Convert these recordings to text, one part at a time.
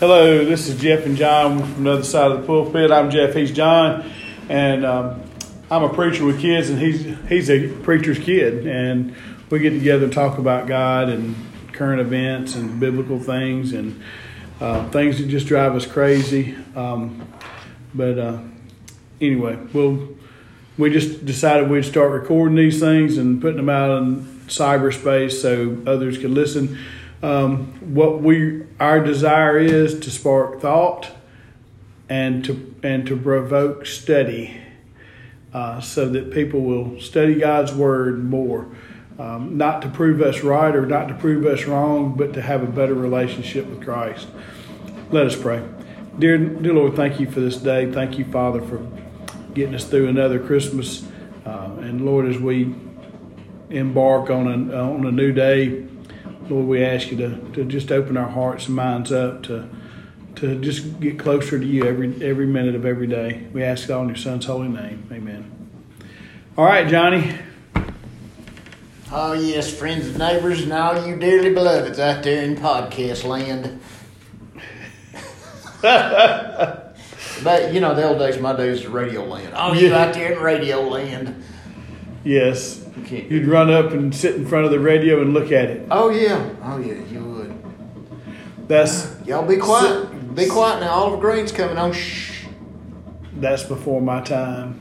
Hello, this is Jeff and John from the other side of the pulpit. I'm Jeff, he's John, and um, I'm a preacher with kids, and he's he's a preacher's kid, and we get together and talk about God and current events and biblical things and uh, things that just drive us crazy. Um, but uh, anyway, we'll we just decided we'd start recording these things and putting them out in cyberspace so others could listen. Um, what we our desire is to spark thought and to and to provoke study, uh, so that people will study God's word more. Um, not to prove us right or not to prove us wrong, but to have a better relationship with Christ. Let us pray. Dear, dear Lord, thank you for this day. Thank you, Father, for getting us through another Christmas. Uh, and Lord, as we embark on a, on a new day, Lord, we ask you to, to just open our hearts and minds up to to just get closer to you every every minute of every day. We ask it all in your Son's holy name. Amen. All right, Johnny. Oh, yes, friends and neighbors, and all you dearly beloveds out there in podcast land. but, you know, the old days, my days, radio land. Oh, you Yeah. out there in radio land. Yes. You'd run up and sit in front of the radio and look at it. Oh, yeah. Oh, yeah, you would. That's Y'all be quiet. Be quiet now. Oliver Greene's coming on. Shh. that's before my time.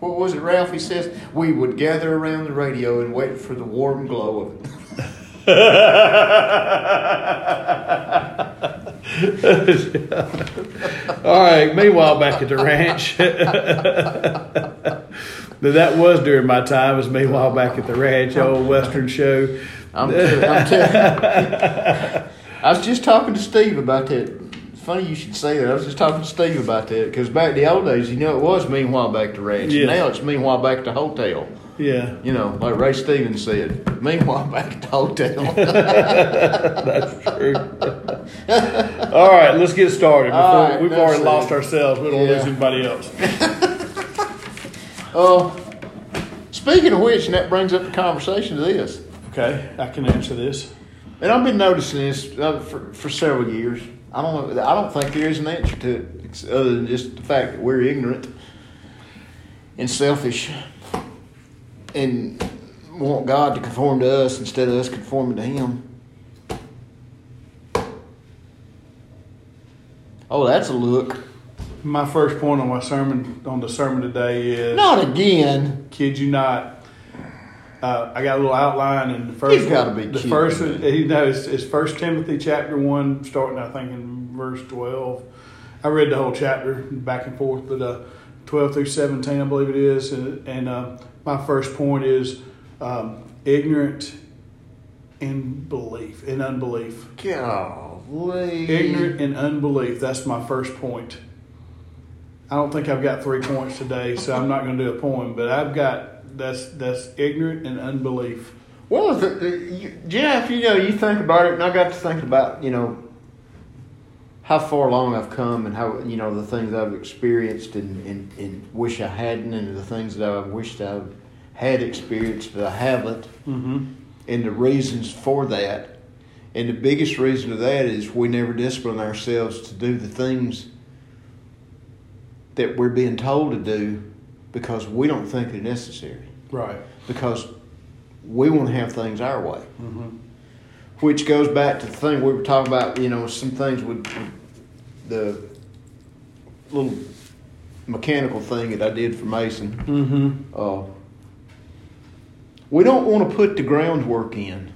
What was it, Ralph? He says, we would gather around the radio and wait for the warm glow of it. All right. Meanwhile, back at the ranch. but that was during my time. It was meanwhile back at the ranch, old Western show. I'm telling, I'm telling. I was just talking to Steve about that. It's funny you should say that. I was just talking to Steve about that because back in the old days, you know, it was meanwhile back to ranch. Yeah. Now it's meanwhile back to hotel. Yeah, You know, like Ray Stevens said, meanwhile back to hotel. that's true. All right, let's get started. Before, right, we've already it. lost ourselves. We don't Yeah. lose anybody else. Oh, speaking of which, and that brings up the conversation to this. Okay, I can answer this. And I've been noticing this uh, for, for several years. I don't know. I don't think there is an answer to it other than just the fact that we're ignorant and selfish and want God to conform to us instead of us conforming to Him. Oh, that's a look. My first point on my sermon on the sermon today is Not again. kid you not. Uh, I got a little outline in the first. He's gotta be the kidding first. me. He knows it's First Timothy chapter one, starting I think in verse twelve. I read the whole chapter back and forth, but uh, twelve through seventeen, I believe it is. And, and uh, my first point is um, ignorant in belief, in unbelief. Golly. Ignorant in unbelief. That's my first point. I don't think I've got three points today, so I'm not going to do a poem. But I've got that's that's ignorant and unbelief. Well, if it, you, Jeff, you know, you think about it, and I got to think about, you know, how far along I've come and how, you know, the things I've experienced and, and, and wish I hadn't, and the things that I wished I had experienced but I haven't, Mm-hmm. and the reasons for that. And the biggest reason of that is we never discipline ourselves to do the things that we're being told to do because we don't think they're necessary Right. because we want to have things our way. Mm-hmm. Which goes back to the thing we were talking about, you know, some things with the little mechanical thing that I did for Mason. Mm-hmm. Uh, we don't want to put the groundwork in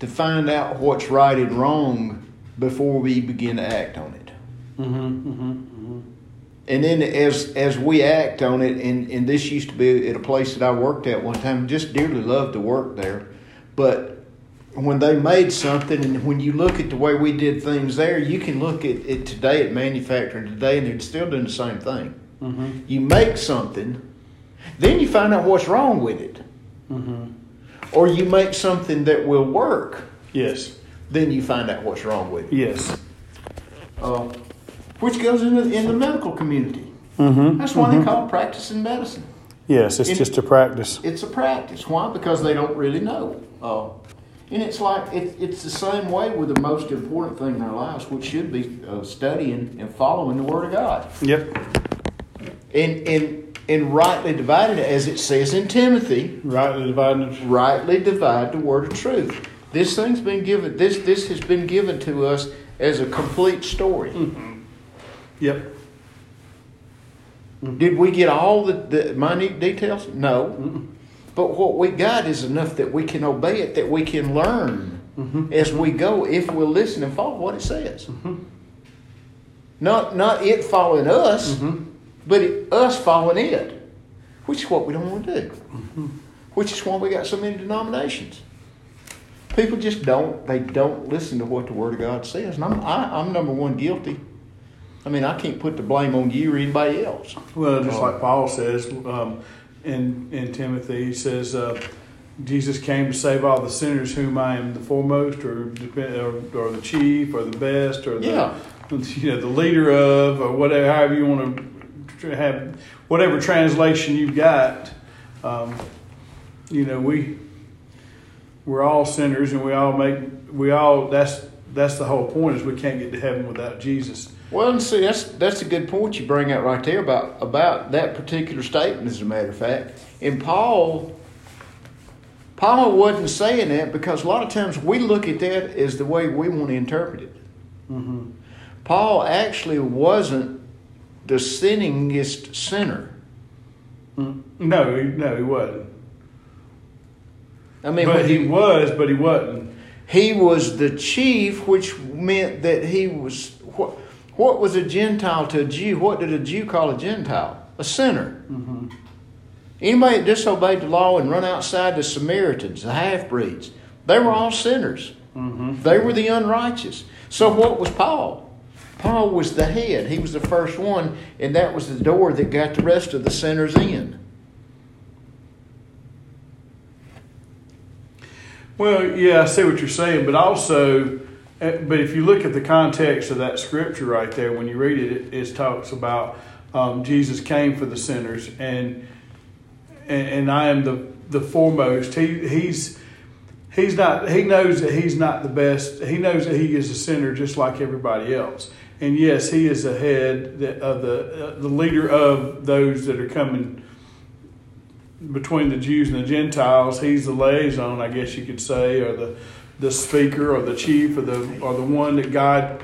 to find out what's right and wrong before we begin to act on it. Mm-hmm. Mm-hmm. And then as as we act on it, and, and this used to be at a place that I worked at one time, just dearly loved to work there. But when they made something, and when you look at the way we did things there, you can look at it today at manufacturing today, and they're still doing the same thing. Mm-hmm. You make something, then you find out what's wrong with it, Mm-hmm. or you make something that will work, Yes. then you find out what's wrong with it. Yes. Uh, which goes in the, in the medical community. Mm-hmm. That's why they call it practicing medicine. Yes, it's In- just a practice. It's a practice. Why? Because they don't really know. Uh, And it's like it, it's the same way with the most important thing in our lives, which should be uh, studying and following the Word of God, Yep. and and and rightly divided, it, as it says in Timothy, Rightly dividing. rightly divide the word of truth. This thing's been given. This this has been given to us as a complete story. Yep. Did we get all the, the minute details? No. But what we got is enough that we can obey it, that we can learn mm-hmm. as we go if we'll listen and follow what it says. Mm-hmm. Not not it following us, mm-hmm. but it, us following it, which is what we don't want to do. Which is why we got so many denominations. People just don't they don't listen to what the Word of God says, and I'm I, I'm number one guilty. I mean, I can't put the blame on you or anybody else. Well, just like Paul says um, in in Timothy, he says, uh, "Jesus came to save all the sinners, whom I am the foremost, or or, or the chief, or the best, or the Yeah. you know the leader of, or whatever, however you want to have, whatever translation you've got. Um, you know, we we're all sinners, and we all make we all that's that's the whole point is we can't get to heaven without Jesus. Well, and see, that's that's a good point you bring out right there about about that particular statement. As a matter of fact, and Paul, Paul wasn't saying that because a lot of times we look at that as the way we want to interpret it. Mm-hmm. Paul actually wasn't the sinningest sinner. No, he, no, he wasn't. I mean, but when he was, but he wasn't. he was the chief, which meant that he was what? What was a Gentile to a Jew? What did a Jew call a Gentile? A sinner. Mm-hmm. Anybody that disobeyed the law and run outside the Samaritans, the half breeds, they were all sinners. Mm-hmm. They were the unrighteous. So what was Paul? Paul was the head. He was the first one, and that was the door that got the rest of the sinners in. Well, yeah, I see what you're saying, but also, but if you look at the context of that scripture right there, when you read it, it, it talks about um, Jesus came for the sinners, and, and and I am the the foremost. He he's he's not. He knows that he's not the best. He knows that he is a sinner just like everybody else. And yes, he is the head of the uh, the leader of those that are coming between the Jews and the Gentiles. He's the liaison, I guess you could say, or the the speaker, or the chief, or the or the one that God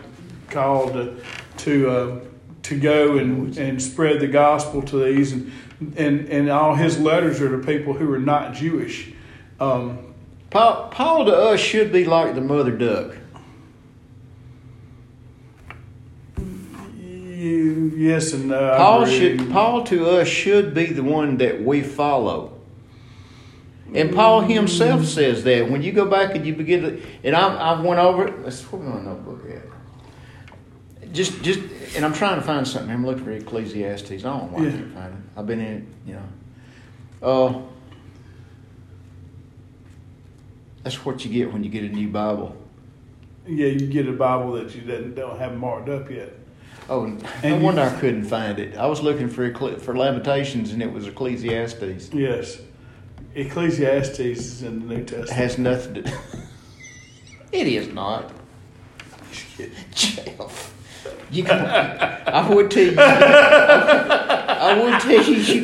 called to to, uh, to go and, and spread the gospel to these, and and and all his letters are to people who are not Jewish. Um, Paul, Paul to us should be like the mother duck. yes and no. Paul should Paul to us should be the one that we follow. And Paul himself says that when you go back and you begin to, and I, I went over it. Let's where my notebook at? Just, just, and I'm trying to find something. I'm looking for Ecclesiastes. I don't know why I can't find it. I've been in it, you know. Uh, that's what you get when you get a new Bible. Yeah, you get a Bible that you didn't, don't have marked up yet. Oh, no And you- wonder I couldn't find it. I was looking for for Lamentations, and it was Ecclesiastes. Yes, Ecclesiastes is in the New It Testament. has nothing to. do. it is not. Jeff. You can, I would tell you. I would tell you.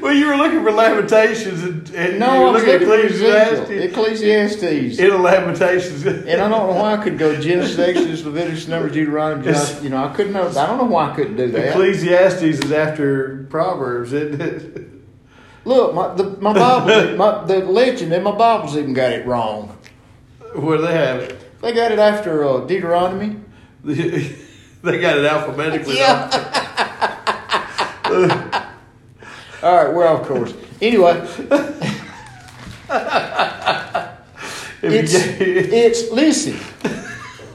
well, you were looking for Lamentations, and, and No, you I were was looking at looking for Ezekiel. Ecclesiastes. Ecclesiastes. In Lamentations. And I don't know why I could go Genesis, Exodus, Leviticus, Numbers, Deuteronomy. John, you know, I couldn't. Know, I don't know why I couldn't do that. Ecclesiastes is after Proverbs, isn't it? Look, my the, my Bible, my, the legend in my Bible's even got it wrong. Where do they have it? They got it after uh, Deuteronomy. they got it alphabetically. Yeah. All right, we're off course. Anyway, it's it's listen.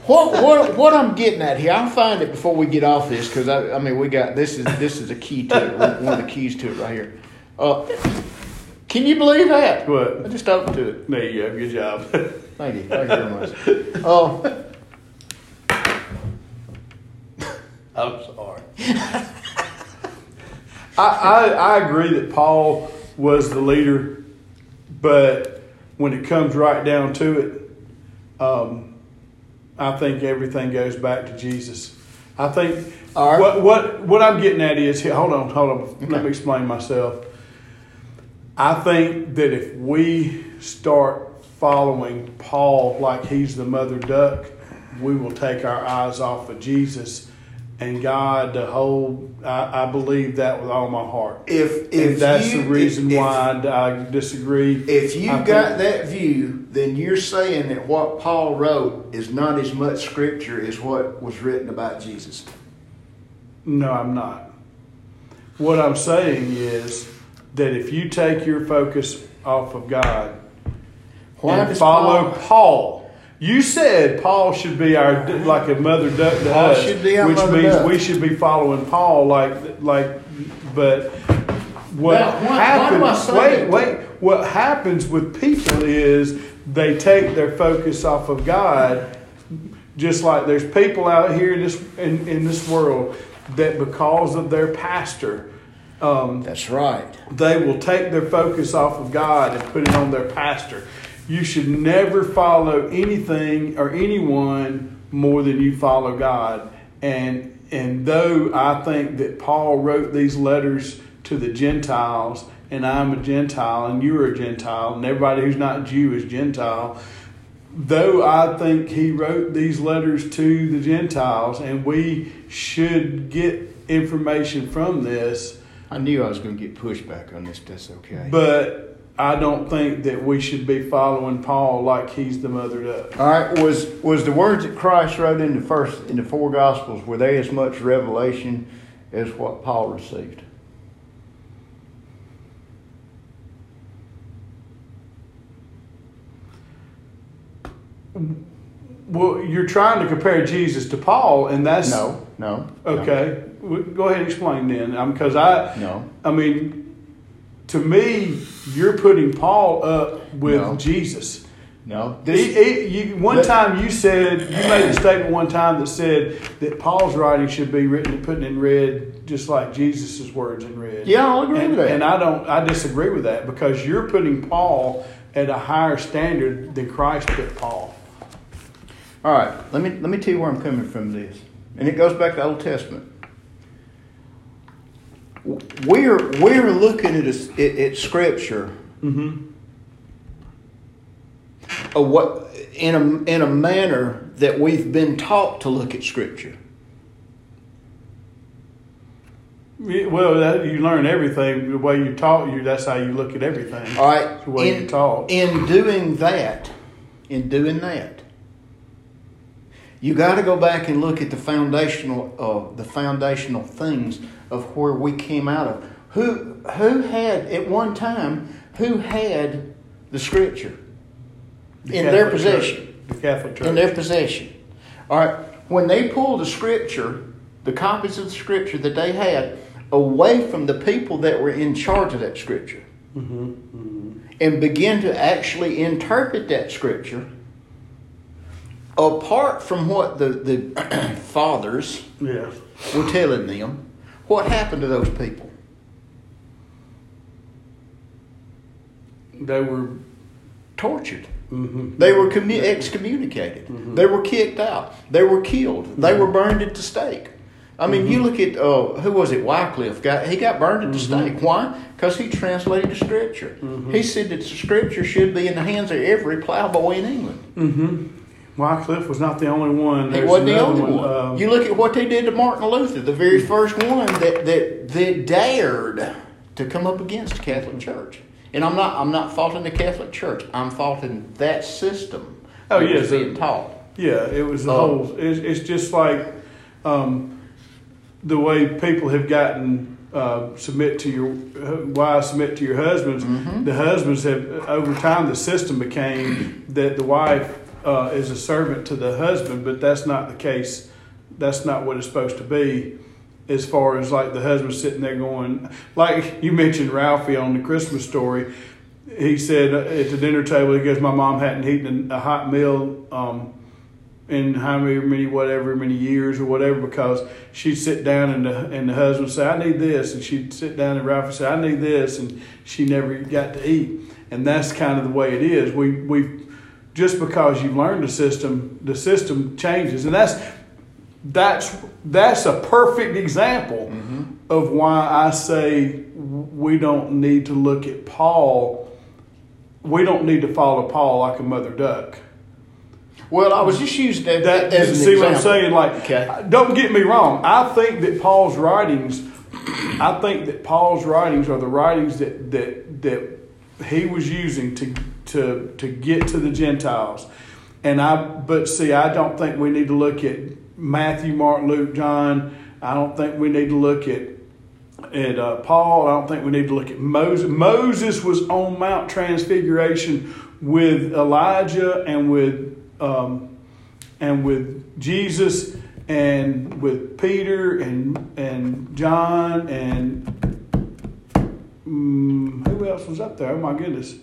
What what what I'm getting at here? I'll find it before we get off this because I, I mean we got this is this is a key to it. One of the keys to it right here. Uh, can you believe that? What? I just opened to it. There you go. Good job. Thank you. Thank you very much. Oh, I'm sorry. I, I I agree that Paul was the leader, but when it comes right down to it, um, I think everything goes back to Jesus. I think All right. what what what I'm getting at is hold on, hold on. Let me explain myself. I think that if we start following Paul like he's the mother duck, we will take our eyes off of Jesus and God. The whole, I, I believe that with all my heart. If And if that's you, the reason if, why I, I disagree. If you I got that view, then you're saying that what Paul wrote is not as much scripture as what was written about Jesus. No, I'm not. What I'm saying is that if you take your focus off of God Why and follow Paul- Paul, you said Paul should be our like a mother duck to Paul us, should be our which means duck. we should be following Paul. Like like, but what Now, why- why happens? say wait, wait. What happens with people is they take their focus off of God just like there's people out here in this in, in this world that because of their pastor um, That's right. they will take their focus off of God and put it on their pastor. You should never follow anything or anyone more than you follow God. And and though I think that Paul wrote these letters to the Gentiles, and I'm a Gentile, and you're a Gentile, and everybody who's not Jew is Gentile. Though I think he wrote these letters to the Gentiles, and we should get information from this, I knew I was going to get pushback on this. That's okay. but I don't think that we should be following Paul like he's the mother duck. All right, was was the words that Christ wrote in the first in the four Gospels were they as much revelation as what Paul received? Well, you're trying to compare Jesus to Paul, and that's No, no. no, okay. Well, Go ahead and explain then, um, because I, No. I mean, to me, you're putting Paul up with No. Jesus. No. This, you, one Let- time you said you made a statement one time that said that Paul's writing should be written and put in red, just like Jesus' words in red. yeah, I'll agree and, with that. and I don't. I disagree with that because you're putting Paul at a higher standard than Christ put Paul. All right, let me let me tell you where I'm coming from this, and it goes back to the Old Testament. We're we're looking at, a, at, at Scripture Mm-hmm. of what in a in a manner that we've been taught to look at Scripture. Well, that, you learn everything the way you taught you. That's how you look at everything. All right, the way in, you taught. in doing that, in doing that, you got to go back and look at the foundational uh, the foundational things of where we came out of. Who who had at one time who had the Scripture The in their possession? Church. The Catholic Church. in their possession. All right, when they pulled the scripture, the copies of the scripture that they had, away from the people that were in charge of that scripture, and began to actually interpret that scripture apart from what the, the fathers yeah. were telling them, what happened to those people? They were. Tortured. Mm-hmm. They were commu- excommunicated. Mm-hmm. They were kicked out. They were killed. They mm-hmm. were burned at the stake. I mean, you mm-hmm. look at uh, who was it? Wycliffe got he got burned at the stake. Why? Because he translated the scripture. He said that the scripture should be in the hands of every plowboy in England. Mm-hmm. Wycliffe was not the only one. He wasn't the only one. um, you look at what they did to Martin Luther, the very first one that that that dared to come up against the Catholic Church. And I'm not I'm not faulting the Catholic Church. I'm faulting that system. Oh, that was yes, being uh, taught. Yeah, it was the Oh. whole. It's, it's just like um, the way people have gotten uh, submit to your wives, submit to your husbands. Mm-hmm. The husbands have over time. The system became that the wife uh, is a servant to the husband, but that's not the case. That's not what it's supposed to be. As far as like the husband sitting there going, like you mentioned Ralphie on the Christmas story, he said at the dinner table, he goes, "My mom hadn't eaten a hot meal um, in how many, many whatever many years or whatever because she'd sit down and the and the husband would say, "I need this," and she'd sit down and Ralphie say, "I need this," and she never got to eat. and that's kind of the way it is. We we just because you've learned the system, the system changes, and that's that's that's a perfect example mm-hmm. of why I say we don't need to look at Paul. We don't need to follow Paul like a mother duck. Well, I was just using that, That as an see what I'm saying? Like, Okay. don't get me wrong. I think that Paul's writings, I think that Paul's writings are the writings that that that he was using to to to get to the Gentiles. And I, but see, I don't think we need to look at Matthew, Mark, Luke, John. I don't think we need to look at at uh, Paul. I don't think we need to look at Moses. Moses was on Mount Transfiguration with Elijah and with um, and with Jesus and with Peter and and John and mm, who else was up there? Oh my goodness,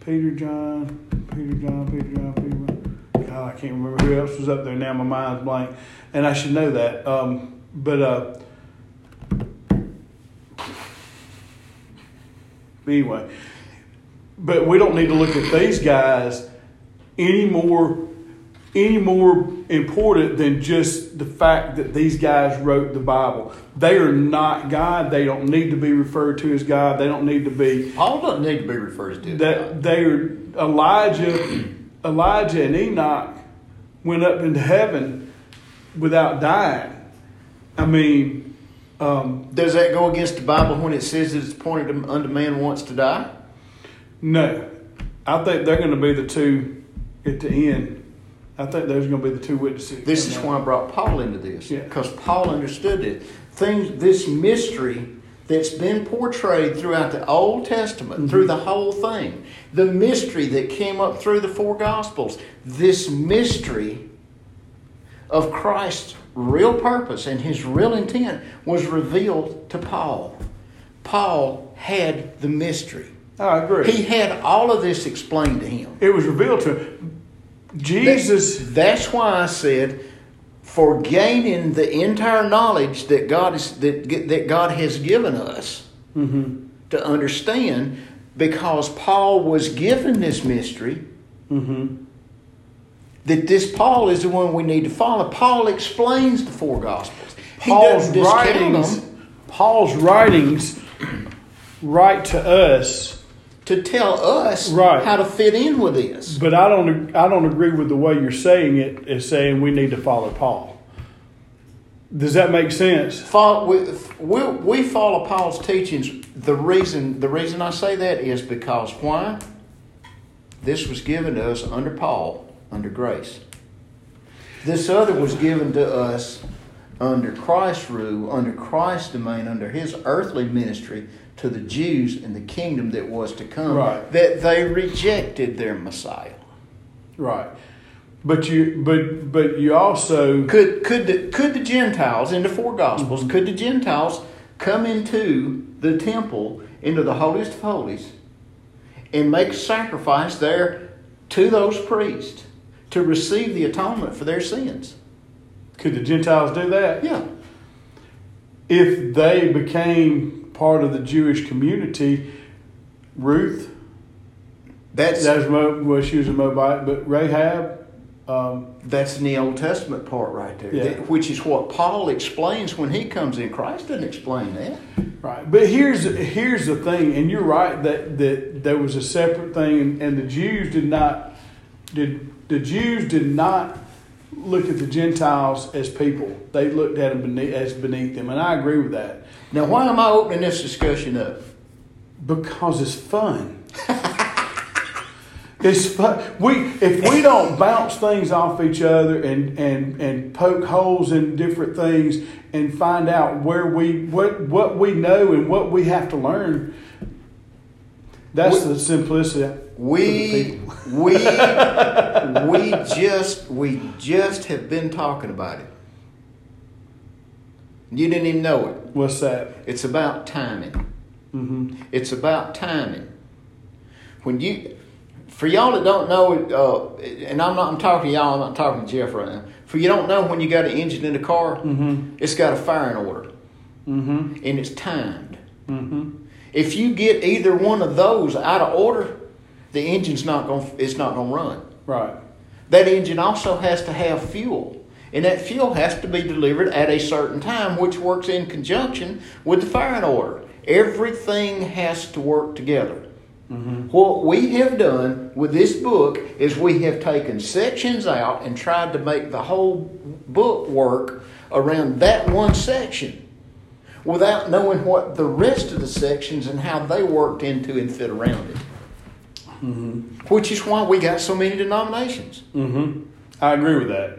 Peter, John, Peter, John, Peter, John, Peter. John. God, I can't remember who else was up there now. My mind's blank, and I should know that. Um, but uh, anyway, but we don't need to look at these guys any more any more important than just the fact that these guys wrote the Bible. They are not God. They don't need to be referred to as God. They don't need to be Paul doesn't need to be referred to. that they are Elijah Elijah and Enoch went up into heaven without dying. I mean, um, Does that go against the Bible when it says that it's appointed unto man once to die? no. I think they're going to be the two at the end. I think those are going to be the two witnesses. This is why I brought Paul into this. Yeah. Because Paul understood it. Things, this mystery that's been portrayed throughout the Old Testament, mm-hmm. through the whole thing, the mystery that came up through the four Gospels, this mystery of Christ's real purpose and his real intent was revealed to Paul. Paul had the mystery. I agree. He had all of this explained to him. it was revealed to him. Jesus. That- that's why I said, for gaining the entire knowledge that God is that that God has given us Mm-hmm. to understand, because Paul was given this mystery. Mm-hmm. That this Paul is the one we need to follow. Paul explains the four Gospels. He Paul's writings. them Paul's writings write to us, to tell us Right. how to fit in with this. but I don't. I don't agree with the way you're saying it. As saying we need to follow Paul. Does that make sense? Follow, we, we, we follow Paul's teachings. The reason the reason I say that is because why? This was given to us under Paul, under grace. This other was given to us under Christ's rule, under Christ's domain, under his earthly ministry to the Jews and the kingdom that was to come. Right. That they rejected their Messiah. Right. But you. But but you also. Could could the, could the Gentiles in the four Gospels mm-hmm. could the Gentiles come into the temple into the holiest of holies and make sacrifice there to those priests to receive the atonement for their sins? Could the Gentiles do that? Yeah, If they became part of the Jewish community, Ruth, that's that's Mo, well, she was a Moabite, but Rahab, um, that's in the Old Testament part right there, Yeah. that- which is what Paul explains when he comes in. Christ didn't explain that. right. But here's here's the thing, and you're right that that there was a separate thing, and, and the Jews did not did the Jews did not look at the Gentiles as people. They looked at them beneath, as beneath them, and I agree with that Now, why am I opening this discussion up? because it's fun. It's fun. We if we don't bounce things off each other and, and, and poke holes in different things and find out where we what what we know and what we have to learn. That's We- the simplicity. We we we just we just have been talking about it. You didn't even know it. What's that? It's about timing. hmm It's about timing. When you, for y'all that don't know it, uh, and I'm not I'm talking to y'all. I'm not talking to Jeff right now. For you don't know when you got an engine in the car, Mm-hmm. it's got a firing order Mm-hmm. and it's timed. Mm-hmm. If you get either one of those out of order, the engine's not going it's not going to run. Right. That engine also has to have fuel. And that fuel has to be delivered at a certain time, which works in conjunction with the firing order. Everything has to work together. Mm-hmm. What we have done with this book is we have taken sections out and tried to make the whole book work around that one section without knowing what the rest of the sections and how they worked into and fit around it. Mm-hmm. Which is why we got so many denominations. Mm-hmm. I agree with that.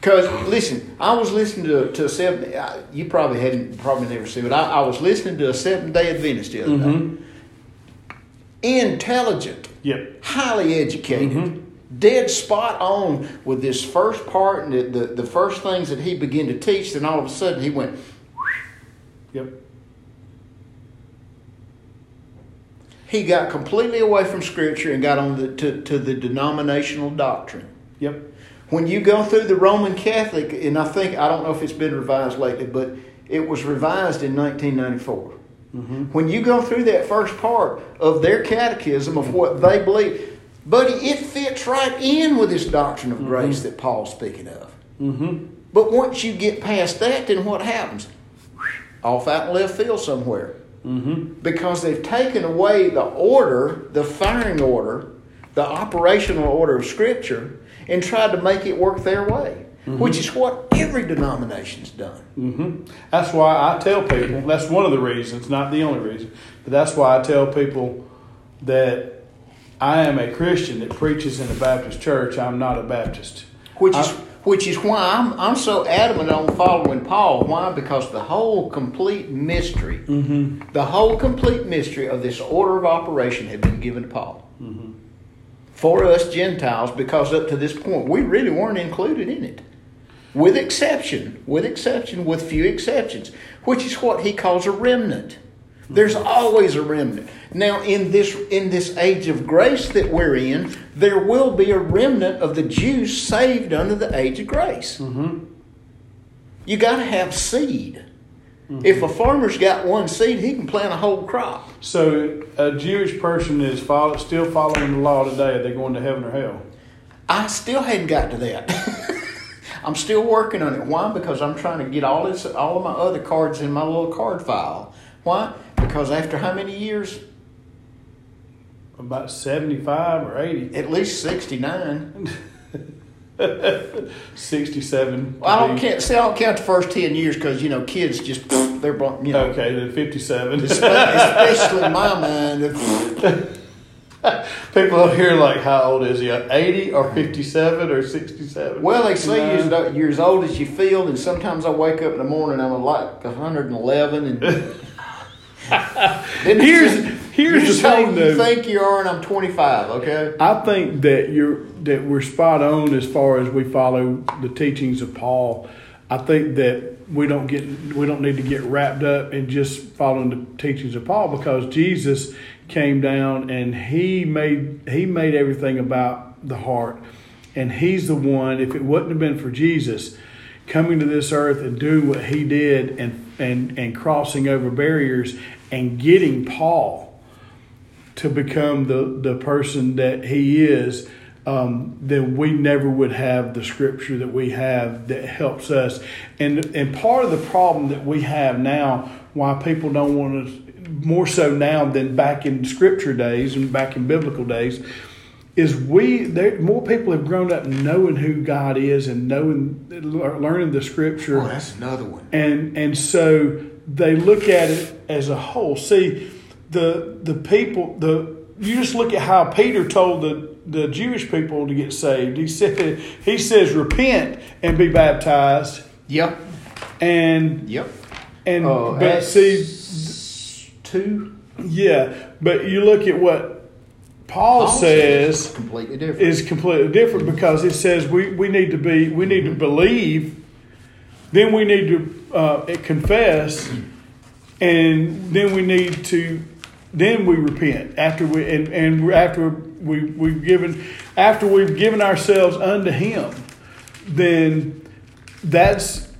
Because listen, I was listening to to a seven. You probably hadn't probably never seen it. I, I was listening to a Seventh Day Adventist the other mm-hmm. day. Intelligent, yep, highly educated, mm-hmm. dead spot on with this first part and the, the, the first things that he began to teach. Then all of a sudden he went, yep. He got completely away from Scripture and got on the, to, to the denominational doctrine. Yep. When you go through the Roman Catholic, and I think, I don't know if it's been revised lately, but it was revised in 1994. Mm-hmm. When you go through that first part of their catechism of what they believe, buddy, it fits right in with this doctrine of mm-hmm. grace that Paul's speaking of. Mm-hmm. But once you get past that, then what happens? Off out in left field somewhere. Mm-hmm. Because they've taken away the order, the firing order, the operational order of Scripture, and tried to make it work their way, mm-hmm. which is what every denomination's done. Mm-hmm. That's why I tell people, that's one of the reasons, not the only reason, but that's why I tell people that I am a Christian that preaches in a Baptist church. I'm not a Baptist. Which is, which is why I'm, I'm so adamant on following Paul. Why? Because the whole complete mystery, mm-hmm. the whole complete mystery of this order of operation had been given to Paul. Mm-hmm for us Gentiles because up to this point we really weren't included in it. With exception, with exception, with few exceptions, which is what he calls a remnant. There's always a remnant. Now, in this in this age of grace that we're in, there will be a remnant of the Jews saved under the age of grace. Mm-hmm. You got to have seed. Mm-hmm. If a farmer's got one seed, he can plant a whole crop. So, a Jewish person is follow, still following the law today. Are they going to heaven or hell? I still hadn't got to that. I'm still working on it. Why? Because I'm trying to get all this, all of my other cards in my little card file. Why? Because after how many years? About seventy-five or eighty. At least sixty-nine. 67. Well, I don't count. See, I don't count the first ten years because you know kids just they're you know. Okay, then 57. especially in my mind. People out here like, how old is he? 80 or 57 or 67? Well, they say you're, you're as old as you feel, and sometimes I wake up in the morning and I'm like 111, and then here's here's the thing, though. You think you are, and I'm 25. Okay. I think that you're that we're spot on as far as we follow the teachings of Paul. I think that we don't get we don't need to get wrapped up in just following the teachings of Paul because Jesus came down and he made he made everything about the heart and he's the one if it wouldn't have been for Jesus coming to this earth and doing what he did and and and crossing over barriers and getting Paul to become the the person that he is um, then we never would have the scripture that we have that helps us. And and part of the problem that we have now, why people don't want to, more so now than back in scripture days and back in biblical days, is we there more people have grown up knowing who God is and knowing learning the scripture. Oh, that's another one. And and so they look at it as a whole. See, the the people the you just look at how Peter told the the Jewish people to get saved. He said he says repent and be baptized. Yep. And yep. And uh, but see two. Yeah, but you look at what Paul, Paul says, says completely different. is completely different because it says we, we need to be we need to believe, then we need to uh, confess, and then we need to then we repent after we and, and after we we've given after we've given ourselves unto him then that's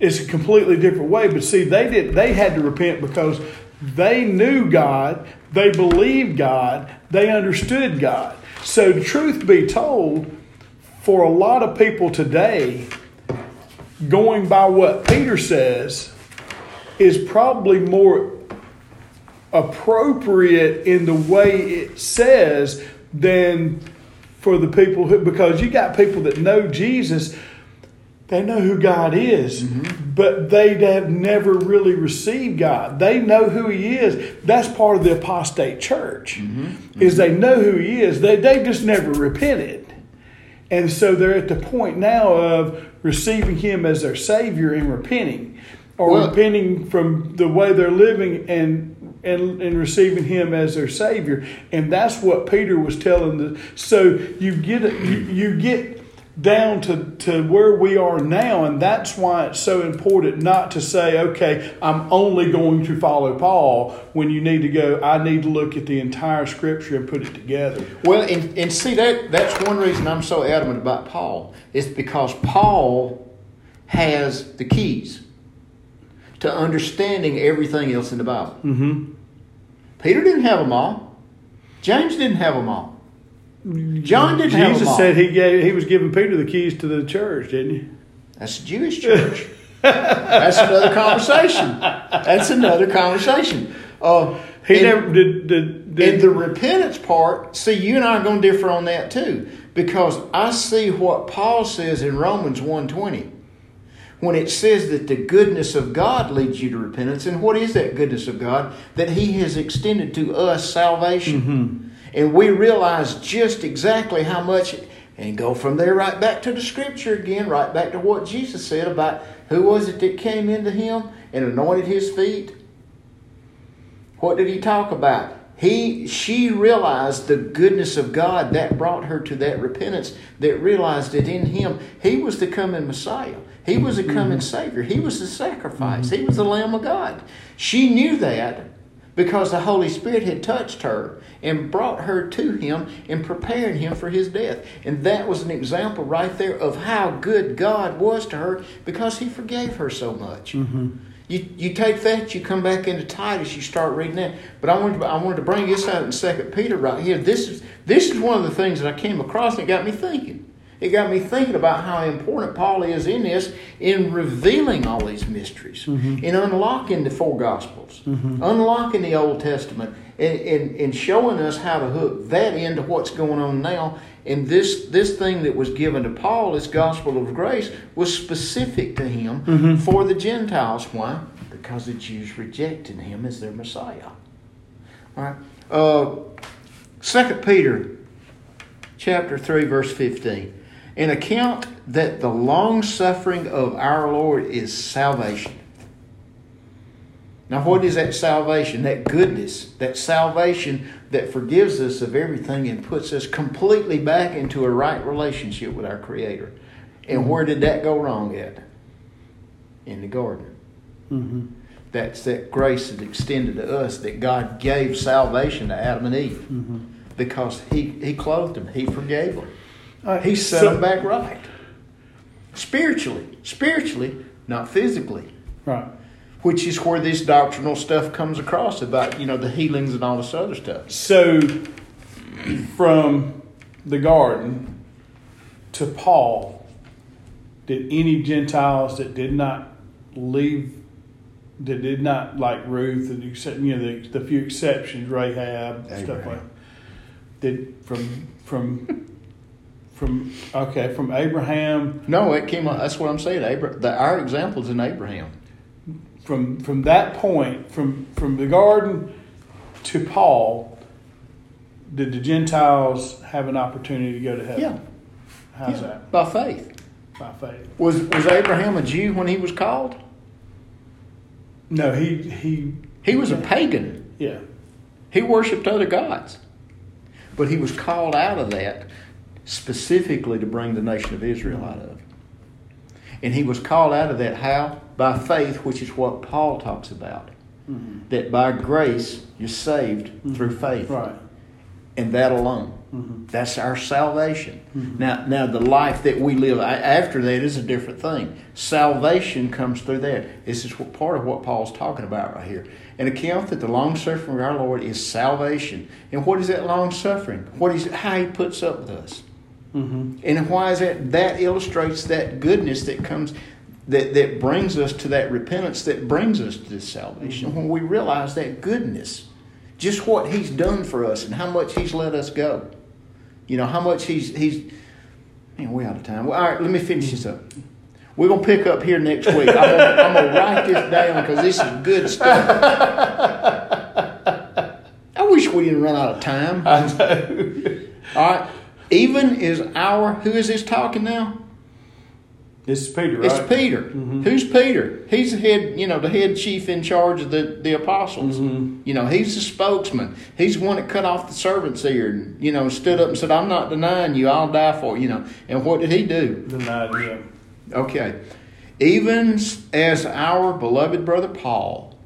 it's a completely different way but see they did they had to repent because They knew God, they believed God, they understood God. So, truth be told, for a lot of people today, going by what Peter says is probably more appropriate in the way it says than for the people who, because you got people that know Jesus, they know who God is, mm-hmm. but they have never really received God. They know who He is. That's part of the apostate church, mm-hmm. Mm-hmm. is they know who He is. They, they just never repented. And so they're at the point now of receiving Him as their Savior and repenting, or well, repenting from the way they're living and and, and receiving him as their savior. And that's what peter was telling the so you get you, you get down to, to where we are now and that's why it's so important not to say okay i'm only going to follow paul when you need to go i need to look at the entire scripture and put it together well and, and see that that's one reason i'm so adamant about paul is because paul has the keys to understanding everything else in the Bible. Mm-hmm. Peter didn't have them all. James didn't have them all. John didn't Jesus have all. said he gave he was giving Peter the keys to the church, didn't he? That's a Jewish church. That's another conversation. That's another conversation. Uh, he never did, did, did. In the repentance part, see, you and I are going to differ on that too, because I see what Paul says in Romans 120 when it says that the goodness of God leads you to repentance. And what is that goodness of God? That He has extended to us salvation. Mm-hmm. And we realize just exactly how much, and go from there right back to the scripture again, right back to what Jesus said about who was it that came into Him and anointed His feet? What did He talk about? he she realized the goodness of God that brought her to that repentance that realized that in him he was the coming Messiah. He was a coming mm-hmm. Savior. He was the sacrifice. Mm-hmm. He was the Lamb of God. She knew that because the Holy Spirit had touched her and brought her to Him and prepared Him for His death. And that was an example right there of how good God was to her because He forgave her so much. Mm-hmm. You, you take that, you come back into Titus, you start reading that. But I wanted to, I wanted to bring this out in Second Peter right here. This is this is one of the things that I came across and it got me thinking. It got me thinking about how important Paul is in this, in revealing all these mysteries, mm-hmm. in unlocking the four Gospels, mm-hmm. unlocking the Old Testament, and, and, and showing us how to hook that into what's going on now. And this, this thing that was given to Paul, this gospel of grace, was specific to him mm-hmm. for the Gentiles. Why? Because the Jews rejected him as their Messiah. All right. Uh, 2 Peter chapter 3, verse 15 an account that the long suffering of our Lord is salvation. Now, what is that salvation? That goodness, that salvation that forgives us of everything and puts us completely back into a right relationship with our Creator. And where did that go wrong at? In the garden. Mm-hmm. That's that grace that extended to us that God gave salvation to Adam and Eve mm-hmm. because he, he clothed them, He forgave them. Uh, he set so, them back right. Spiritually. Spiritually, not physically. Right. Which is where this doctrinal stuff comes across about, you know, the healings and all this other stuff. So, from the garden to Paul, did any Gentiles that did not leave, that did not like Ruth and you know the, the few exceptions, Rahab, Abraham. stuff like, that, did from from from okay, from Abraham. No, it came. That's what I'm saying. Abraham, the, our examples in Abraham. From from that point, from from the garden to Paul, did the Gentiles have an opportunity to go to heaven? Yeah. How's yeah. that? By faith. By faith. Was was Abraham a Jew when he was called? No, he he he was a pagan. Yeah. He worshipped other gods. But he was called out of that specifically to bring the nation of Israel out of. And he was called out of that how? By faith, which is what Paul talks about. Mm-hmm. That by grace you're saved mm-hmm. through faith. Right. And that alone. Mm-hmm. That's our salvation. Now, now the life that we live after that is a different thing. Salvation comes through that. This is what, part of what Paul's talking about right here. An account that the long suffering of our Lord is salvation. And what is that long suffering? What is how He puts up with us? Mm-hmm. And why is that? That illustrates that goodness that comes, that, that brings us to that repentance, that brings us to this salvation. When we realize that goodness, just what He's done for us and how much He's let us go. You know, how much He's, He's, man, we're out of time. Well, all right, let me finish this up. We're going to pick up here next week. I'm going to write this down because this is good stuff. I wish we didn't run out of time. I know. All right. Even is our, who is this talking now? This is Peter, right? It's Peter. Mm-hmm. Who's Peter? He's the head, you know, the head chief in charge of the, the apostles. Mm-hmm. You know, he's the spokesman. He's the one that cut off the servant's ear and, you know, stood up and said, I'm not denying you, I'll die for you, you know. And what did he do? Denied him. Okay. Even as our beloved brother Paul,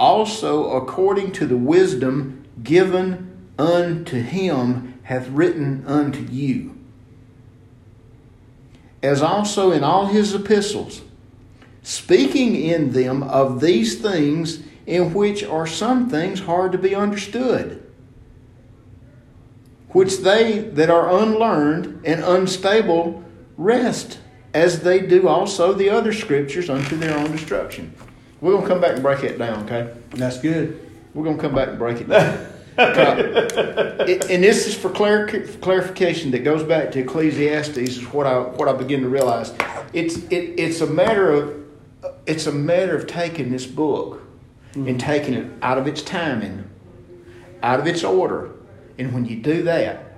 also according to the wisdom given unto him, hath written unto you. As also in all his epistles, speaking in them of these things in which are some things hard to be understood, which they that are unlearned and unstable rest, as they do also the other scriptures unto their own destruction. We're going to come back and break it down, okay? That's good. We're going to come back and break it down. Uh, it- and this is for clar- clarification that goes back to Ecclesiastes. Is what I what I begin to realize. It's it, it's a matter of it's a matter of taking this book and mm-hmm. taking it out of its timing, out of its order, and when you do that,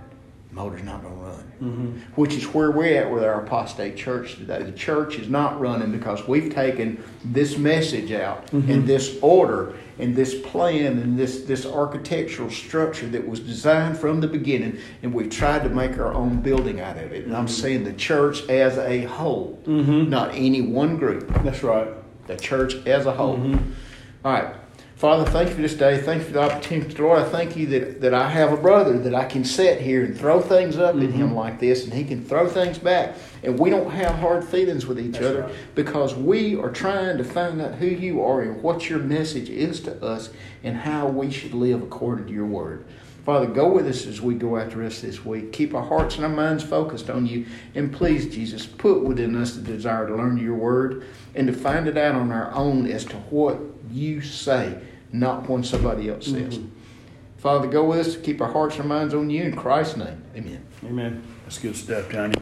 motor's not going to run. Which is where we're at with our apostate church today. The church is not running because we've taken this message out mm-hmm. and this order and this plan and this, this architectural structure that was designed from the beginning, and we've tried to make our own building out of it. And I'm mm-hmm. saying the church as a whole, not any one group That's right. the church as a whole. All right. Father, thank you for this day. Thank you for the opportunity. Lord, I thank you that, that I have a brother that I can sit here and throw things up at him mm-hmm. like this, and he can throw things back. And we don't have hard feelings with each other right. because we are trying to find out who you are and what your message is to us and how we should live according to your word. Father, go with us as we go out the rest of this week. Keep our hearts and our minds focused on you. And please, Jesus, put within us the desire to learn your word and to find it out on our own as to what you say, not what somebody else says. Father, go with us to keep our hearts and minds on you in Christ's name. Amen. Amen. That's good stuff, Johnny.